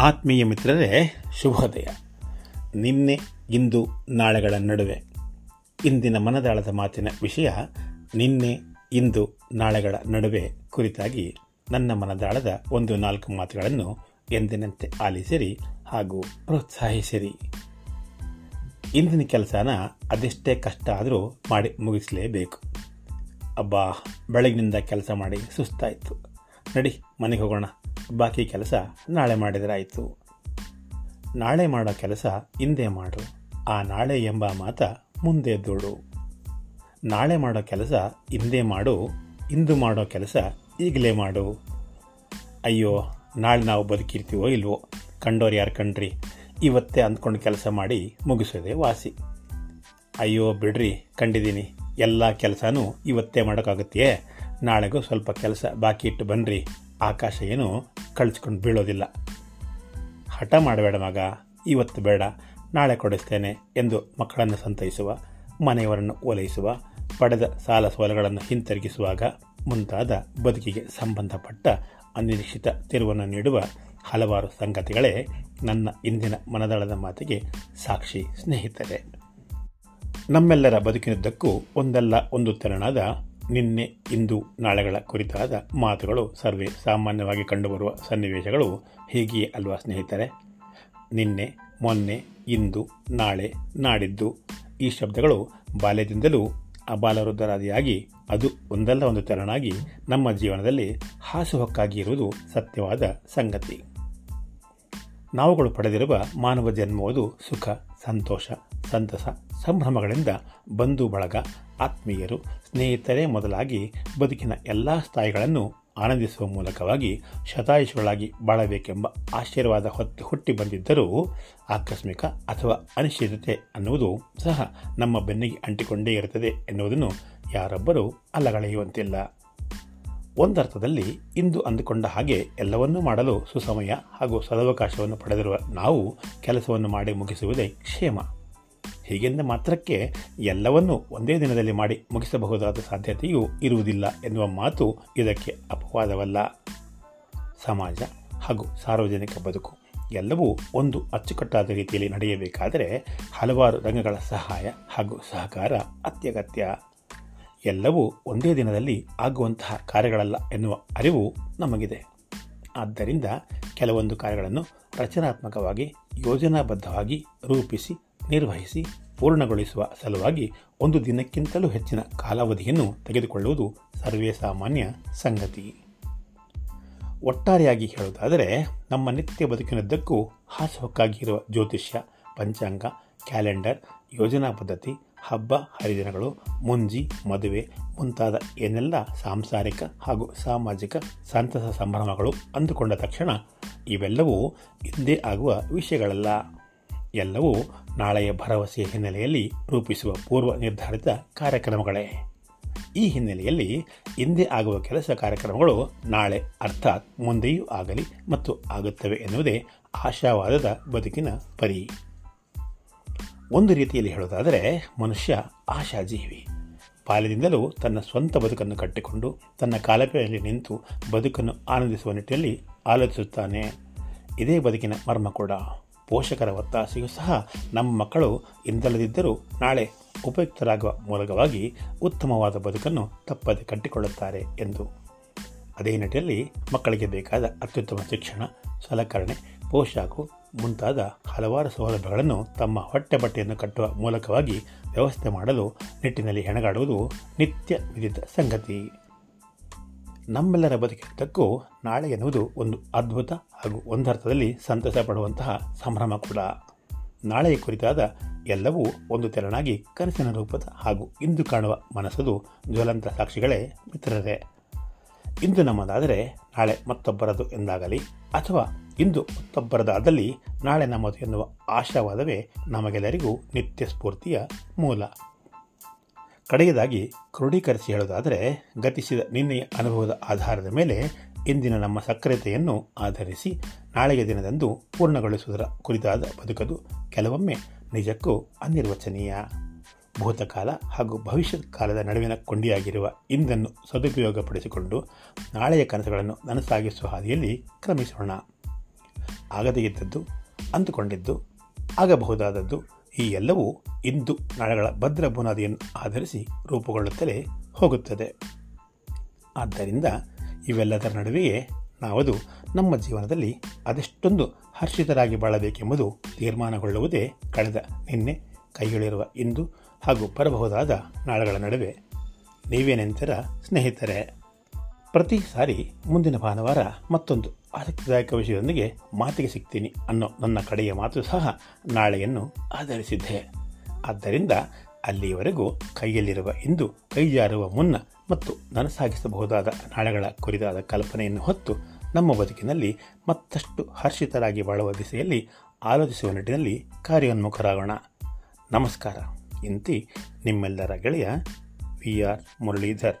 ಆತ್ಮೀಯ ಮಿತ್ರರೇ, ಶುಭೋದಯ. ನಿನ್ನೆ, ಇಂದು, ನಾಳೆಗಳ ನಡುವೆ. ಇಂದಿನ ಮನದಾಳದ ಮಾತಿನ ವಿಷಯ, ನಿನ್ನೆ, ಇಂದು, ನಾಳೆಗಳ ನಡುವೆ ಕುರಿತಾಗಿ ನನ್ನ ಮನದಾಳದ ಒಂದು ನಾಲ್ಕು ಮಾತುಗಳನ್ನು ಎಂದಿನಂತೆ ಆಲಿಸಿರಿ ಹಾಗೂ ಪ್ರೋತ್ಸಾಹಿಸಿರಿ. ಇಂದಿನ ಕೆಲಸನ ಅದೆಷ್ಟೇ ಕಷ್ಟ ಆದರೂ ಮಾಡಿ ಮುಗಿಸಲೇಬೇಕು. ಅಬ್ಬಾ, ಬೆಳಗಿನಿಂದ ಕೆಲಸ ಮಾಡಿ ಸುಸ್ತಾಯಿತು. ನಡಿ, ಮನೆಗೆ ಹೋಗೋಣ. ಬಾಕಿ ಕೆಲಸ ನಾಳೆ ಮಾಡಿದರಾಯಿತು ನಾಳೆ ಮಾಡೋ ಕೆಲಸ ಹಿಂದೆ ಮಾಡು. ಆ ನಾಳೆ ಎಂಬ ಮಾತ ಮುಂದೆ ದೂಡು. ನಾಳೆ ಮಾಡೋ ಕೆಲಸ ಹಿಂದೆ ಮಾಡು. ಇಂದು ಮಾಡೋ ಕೆಲಸ ಈಗಲೇ ಮಾಡು. ಅಯ್ಯೋ, ನಾಳೆ ನಾವು ಬದುಕಿರ್ತೀವೋ ಇಲ್ವೋ? ಕಂಡೋರು ಯಾರು ಕಂಡ್ರಿ? ಇವತ್ತೇ ಅಂದ್ಕೊಂಡು ಕೆಲಸ ಮಾಡಿ ಮುಗಿಸೋದೆ ವಾಸಿ. ಅಯ್ಯೋ, ಬಿಡ್ರಿ, ಕಂಡಿದ್ದೀನಿ. ಎಲ್ಲ ಕೆಲಸನೂ ಇವತ್ತೇ ಮಾಡೋಕ್ಕಾಗುತ್ತೆಯೇ? ನಾಳೆಗೂ ಸ್ವಲ್ಪ ಕೆಲಸ ಬಾಕಿ ಇಟ್ಟು ಬನ್ನಿರಿ ಆಕಾಶ ಏನು ಕಳಿಸ್ಕೊಂಡು ಬೀಳೋದಿಲ್ಲ. ಹಠ ಮಾಡಬೇಡ ಮಗ, ಇವತ್ತು ಬೇಡ, ನಾಳೆ ಕೊಡಿಸ್ತೇನೆ ಎಂದು ಮಕ್ಕಳನ್ನು ಸಂತೈಸುವ, ಮನೆಯವರನ್ನು ಓಲೈಸುವ ಪಡೆದ ಸಾಲ ಸೋಲಗಳನ್ನು ಹಿಂತಿರುಗಿಸುವಾಗ ಮುಂತಾದ ಬದುಕಿಗೆ ಸಂಬಂಧಪಟ್ಟ ಅನಿರೀಕ್ಷಿತ ತಿರುವನ್ನು ನೀಡುವ ಹಲವಾರು ಸಂಗತಿಗಳೇ ನನ್ನ ಇಂದಿನ ಮನದಳದ ಮಾತಿಗೆ ಸಾಕ್ಷಿ ಸ್ನೇಹಿತರೆ. ನಮ್ಮೆಲ್ಲರ ಬದುಕಿನುದ್ದಕ್ಕೂ ಒಂದಲ್ಲ ಒಂದು ತೆರನಾದ ನಿನ್ನೆ ಇಂದು ನಾಳೆಗಳ ಕುರಿತಾದ ಮಾತುಗಳು ಸರ್ವೇ ಸಾಮಾನ್ಯವಾಗಿ ಕಂಡುಬರುವ ಸನ್ನಿವೇಶಗಳು ಹೀಗೆಯೇ ಅಲ್ವಾ ಸ್ನೇಹಿತರೆ? ನಿನ್ನೆ, ಮೊನ್ನೆ, ಇಂದು, ನಾಳೆ, ನಾಡಿದ್ದು ಈ ಶಬ್ದಗಳು ಬಾಲ್ಯದಿಂದಲೂ ಅಬಾಲವೃದ್ಧರಾದಿಯಾಗಿ ಅದು ಒಂದಲ್ಲ ಒಂದು ತೆರನಾಗಿ ನಮ್ಮ ಜೀವನದಲ್ಲಿ ಹಾಸುಹೊಕ್ಕಾಗಿ ಇರುವುದು ಸತ್ಯವಾದ ಸಂಗತಿ. ನಾವುಗಳು ಪಡೆದಿರುವ ಮಾನವ ಜನ್ಮವುದು ಸುಖ, ಸಂತೋಷ, ಸಂತಸ, ಸಂಭ್ರಮಗಳಿಂದ ಬಂಧು ಬಳಗ, ಆತ್ಮೀಯರು, ಸ್ನೇಹಿತರೇ ಮೊದಲಾಗಿ ಬದುಕಿನ ಎಲ್ಲ ಸ್ಥಾಯಿಗಳನ್ನು ಆನಂದಿಸುವ ಮೂಲಕವಾಗಿ ಶತಾಯುಷಗಳಾಗಿ ಬಾಳಬೇಕೆಂಬ ಆಶೀರ್ವಾದ ಹೊತ್ತು ಹುಟ್ಟಿ ಬಂದಿದ್ದರೂ ಆಕಸ್ಮಿಕ ಅಥವಾ ಅನಿಶ್ಚಿತತೆ ಅನ್ನುವುದು ಸಹ ನಮ್ಮ ಬೆನ್ನಿಗೆ ಅಂಟಿಕೊಂಡೇ ಇರುತ್ತದೆ ಎನ್ನುವುದನ್ನು ಯಾರೊಬ್ಬರೂ ಅಲ್ಲಗಳೆಯುವಂತಿಲ್ಲ. ಒಂದರ್ಥದಲ್ಲಿ ಇಂದು ಅಂದುಕೊಂಡ ಹಾಗೆ ಎಲ್ಲವನ್ನೂ ಮಾಡಲು ಸುಸಮಯ ಹಾಗೂ ಸದವಕಾಶವನ್ನು ಪಡೆದಿರುವ ನಾವು ಕೆಲಸವನ್ನು ಮಾಡಿ ಮುಗಿಸುವುದೇ ಕ್ಷೇಮ. ಹೀಗೆಂದ ಮಾತ್ರಕ್ಕೆ ಎಲ್ಲವನ್ನೂ ಒಂದೇ ದಿನದಲ್ಲಿ ಮಾಡಿ ಮುಗಿಸಬಹುದಾದ ಸಾಧ್ಯತೆಯೂ ಇರುವುದಿಲ್ಲ ಎನ್ನುವ ಮಾತು ಇದಕ್ಕೆ ಅಪವಾದವಲ್ಲ. ಸಮಾಜ ಹಾಗೂ ಸಾರ್ವಜನಿಕ ಬದುಕು ಎಲ್ಲವೂ ಒಂದು ಅಚ್ಚುಕಟ್ಟಾದ ರೀತಿಯಲ್ಲಿ ನಡೆಯಬೇಕಾದರೆ ಹಲವಾರು ರಂಗಗಳ ಸಹಾಯ ಹಾಗೂ ಸಹಕಾರ ಅತ್ಯಗತ್ಯ. ಎಲ್ಲವೂ ಒಂದೇ ದಿನದಲ್ಲಿ ಆಗುವಂತಹ ಕಾರ್ಯಗಳಲ್ಲ ಎನ್ನುವ ಅರಿವು ನಮಗಿದೆ. ಆದ್ದರಿಂದ ಕೆಲವೊಂದು ಕಾರ್ಯಗಳನ್ನು ರಚನಾತ್ಮಕವಾಗಿ, ಯೋಜನಾಬದ್ಧವಾಗಿ ರೂಪಿಸಿ, ನಿರ್ವಹಿಸಿ, ಪೂರ್ಣಗೊಳಿಸುವ ಸಲುವಾಗಿ ಒಂದು ದಿನಕ್ಕಿಂತಲೂ ಹೆಚ್ಚಿನ ಕಾಲಾವಧಿಯನ್ನು ತೆಗೆದುಕೊಳ್ಳುವುದು ಸರ್ವೇ ಸಾಮಾನ್ಯ ಸಂಗತಿ. ಒಟ್ಟಾರೆಯಾಗಿ ಹೇಳುವುದಾದರೆ, ನಮ್ಮ ನಿತ್ಯ ಬದುಕಿನದ್ದಕ್ಕೂ ಹಾಸುಹೊಕ್ಕಾಗಿರುವ ಜ್ಯೋತಿಷ್ಯ, ಪಂಚಾಂಗ, ಕ್ಯಾಲೆಂಡರ್, ಯೋಜನಾ ಪದ್ಧತಿ ಹಬ್ಬ, ಹರಿದಿನಗಳು, ಮುಂಜಿ, ಮದುವೆ ಮುಂತಾದ ಏನೆಲ್ಲ ಸಾಂಸಾರಿಕ ಹಾಗೂ ಸಾಮಾಜಿಕ ಸಂತಸ ಸಂಭ್ರಮಗಳು ಅಂದುಕೊಂಡ ತಕ್ಷಣ ಇವೆಲ್ಲವೂ ಹಿಂದೆ ಆಗುವ ವಿಷಯಗಳಲ್ಲ. ಎಲ್ಲವೂ ನಾಳೆಯ ಭರವಸೆಯ ಹಿನ್ನೆಲೆಯಲ್ಲಿ ರೂಪಿಸುವ ಪೂರ್ವ ನಿರ್ಧಾರಿತ ಕಾರ್ಯಕ್ರಮಗಳೇ. ಈ ಹಿನ್ನೆಲೆಯಲ್ಲಿ ಹಿಂದೆ ಆಗುವ ಕೆಲಸ ಕಾರ್ಯಕ್ರಮಗಳು ನಾಳೆ ಅರ್ಥಾತ್ ಮುಂದೆಯೂ ಆಗಲಿ ಮತ್ತು ಆಗುತ್ತವೆ ಎನ್ನುವುದೇ ಆಶಾವಾದದ ಬದುಕಿನ ಪರಿ. ಒಂದು ರೀತಿಯಲ್ಲಿ ಹೇಳೋದಾದರೆ ಮನುಷ್ಯ ಆಶಾಜೀವಿ. ಬಾಲ್ಯದಿಂದಲೂ ತನ್ನ ಸ್ವಂತ ಬದುಕನ್ನು ಕಟ್ಟಿಕೊಂಡು, ತನ್ನ ಕಾಲಪೆಯಲ್ಲಿ ನಿಂತು ಬದುಕನ್ನು ಆನಂದಿಸುವ ನಿಟ್ಟಿನಲ್ಲಿ ಆಲೋಚಿಸುತ್ತಾನೆ. ಇದೇ ಬದುಕಿನ ಮರ್ಮ ಕೂಡ. ಪೋಷಕರ ಒತ್ತಾಸೆಯೂ ಸಹ ನಮ್ಮ ಮಕ್ಕಳು ಇಂದಲ್ಲದಿದ್ದರೂ ನಾಳೆ ಉಪಯುಕ್ತರಾಗುವ ಮೂಲಕವಾಗಿ ಉತ್ತಮವಾದ ಬದುಕನ್ನು ತಪ್ಪದೆ ಕಟ್ಟಿಕೊಳ್ಳುತ್ತಾರೆ ಎಂದು. ಅದೇ ನಿಟ್ಟಿನಲ್ಲಿ ಮಕ್ಕಳಿಗೆ ಬೇಕಾದ ಅತ್ಯುತ್ತಮ ಶಿಕ್ಷಣ, ಸಲಕರಣೆ, ಪೋಷಾಕು ಮುಂತಾದ ಹಲವಾರು ಸೌಲಭ್ಯಗಳನ್ನು ತಮ್ಮ ಹೊಟ್ಟೆ ಬಟ್ಟೆಯನ್ನು ಕಟ್ಟುವ ಮೂಲಕವಾಗಿ ವ್ಯವಸ್ಥೆ ಮಾಡಲು ನಿಟ್ಟಿನಲ್ಲಿ ಹೆಣಗಾಡುವುದು ನಿತ್ಯ ವಿಧಿತ ಸಂಗತಿ. ನಮ್ಮೆಲ್ಲರ ಬದುಕಿದ್ದಕ್ಕೂ ನಾಳೆ ಎನ್ನುವುದು ಒಂದು ಅದ್ಭುತ ಹಾಗೂ ಒಂದರ್ಥದಲ್ಲಿ ಸಂತಸ ಪಡುವಂತಹ ಸಂಭ್ರಮ ಕೂಡ. ನಾಳೆಯ ಕುರಿತಾದ ಎಲ್ಲವೂ ಒಂದು ತೆರನಾಗಿ ಕನಸಿನ ರೂಪದ ಹಾಗೂ ಇಂದು ಕಾಣುವ ಮನಸ್ಸದು ಜ್ವಲಂತ ಸಾಕ್ಷಿಗಳೇ ಮಿತ್ರರೇ. ಇಂದು ನಮ್ಮದಾದರೆ ನಾಳೆ ಮತ್ತೊಬ್ಬರದು ಎಂದಾಗಲಿ ಅಥವಾ ಇಂದು ಮತ್ತೊಬ್ಬರದಾದಲ್ಲಿ ನಾಳೆ ನಮ್ಮದು ಎನ್ನುವ ಆಶಾವಾದವೇ ನಮಗೆಲ್ಲರಿಗೂ ನಿತ್ಯ ಸ್ಫೂರ್ತಿಯ ಮೂಲ. ಕಡೆಯದಾಗಿ ಕ್ರೋಢೀಕರಿಸಿ ಹೇಳುವುದಾದರೆ, ಗತಿಸಿದ ನಿನ್ನೆಯ ಅನುಭವದ ಆಧಾರದ ಮೇಲೆ ಇಂದಿನ ನಮ್ಮ ಸಕ್ರಿಯತೆಯನ್ನು ಆಧರಿಸಿ ನಾಳೆಯ ದಿನದಂದು ಪೂರ್ಣಗೊಳಿಸುವುದರ ಕುರಿತಾದ ಬದುಕದು ಕೆಲವೊಮ್ಮೆ ನಿಜಕ್ಕೂ ಅನಿರ್ವಚನೀಯ. ಭೂತಕಾಲ ಹಾಗೂ ಭವಿಷ್ಯದ ಕಾಲದ ನಡುವಿನ ಕೊಂಡಿಯಾಗಿರುವ ಇಂದನ್ನು ಸದುಪಯೋಗಪಡಿಸಿಕೊಂಡು ನಾಳೆಯ ಕನಸುಗಳನ್ನು ನನಸಾಗಿಸುವ ಹಾದಿಯಲ್ಲಿ ಕ್ರಮಿಸೋಣ. ಆಗದೇ ಇದ್ದದ್ದು ಅಂದುಕೊಂಡಿದ್ದು, ಆಗಬಹುದಾದದ್ದು, ಈ ಎಲ್ಲವೂ ಇಂದು ನಾಳೆಗಳ ಭದ್ರ ಬುನಾದಿಯನ್ನು ಆಧರಿಸಿ ರೂಪುಗೊಳ್ಳುತ್ತಲೇ ಹೋಗುತ್ತದೆ. ಆದ್ದರಿಂದ ಇವೆಲ್ಲದರ ನಡುವೆಯೇ ನಾವದು ನಮ್ಮ ಜೀವನದಲ್ಲಿ ಅದೆಷ್ಟೊಂದು ಹರ್ಷಿತರಾಗಿ ಬಾಳಬೇಕೆಂಬುದು ತೀರ್ಮಾನಗೊಳ್ಳುವುದೇ ಕಳೆದ ನಿನ್ನೆ ಕೈಗಳಿರುವ ಇಂದು ಹಾಗೂ ಬರಬಹುದಾದ ನಾಳೆಗಳ ನಡುವೆ. ನೀವೇನೆಂತರ ಸ್ನೇಹಿತರೆ? ಪ್ರತಿ ಸಾರಿ ಮುಂದಿನ ಭಾನುವಾರ ಮತ್ತೊಂದು ಆಸಕ್ತಿದಾಯಕ ವಿಷಯದೊಂದಿಗೆ ಮಾತಿಗೆ ಸಿಗ್ತೀನಿ ಅನ್ನೋ ನನ್ನ ಕಡೆಯ ಮಾತು ಸಹ ನಾಳೆಯನ್ನು ಆಧರಿಸಿದ್ದೆ. ಆದ್ದರಿಂದ ಅಲ್ಲಿಯವರೆಗೂ ಕೈಯಲ್ಲಿರುವ ಇಂದು, ಕೈಜಾರುವ ಮುನ್ನ ಮತ್ತು ನನಸಾಗಿಸಬಹುದಾದ ನಾಳೆಗಳ ಕುರಿತಾದ ಕಲ್ಪನೆಯನ್ನು ಹೊತ್ತು ನಮ್ಮ ಬದುಕಿನಲ್ಲಿ ಮತ್ತಷ್ಟು ಹರ್ಷಿತರಾಗಿ ಬಾಳುವ ದಿಸೆಯಲ್ಲಿ ಆಲೋಚಿಸುವ ನಿಟ್ಟಿನಲ್ಲಿ ಕಾರ್ಯೋನ್ಮುಖರಾಗೋಣ. ನಮಸ್ಕಾರ. ಇಂತಿ ನಿಮ್ಮೆಲ್ಲರ ಗೆಳೆಯ ವಿ ಆರ್ ಮುರಳೀಧರ್.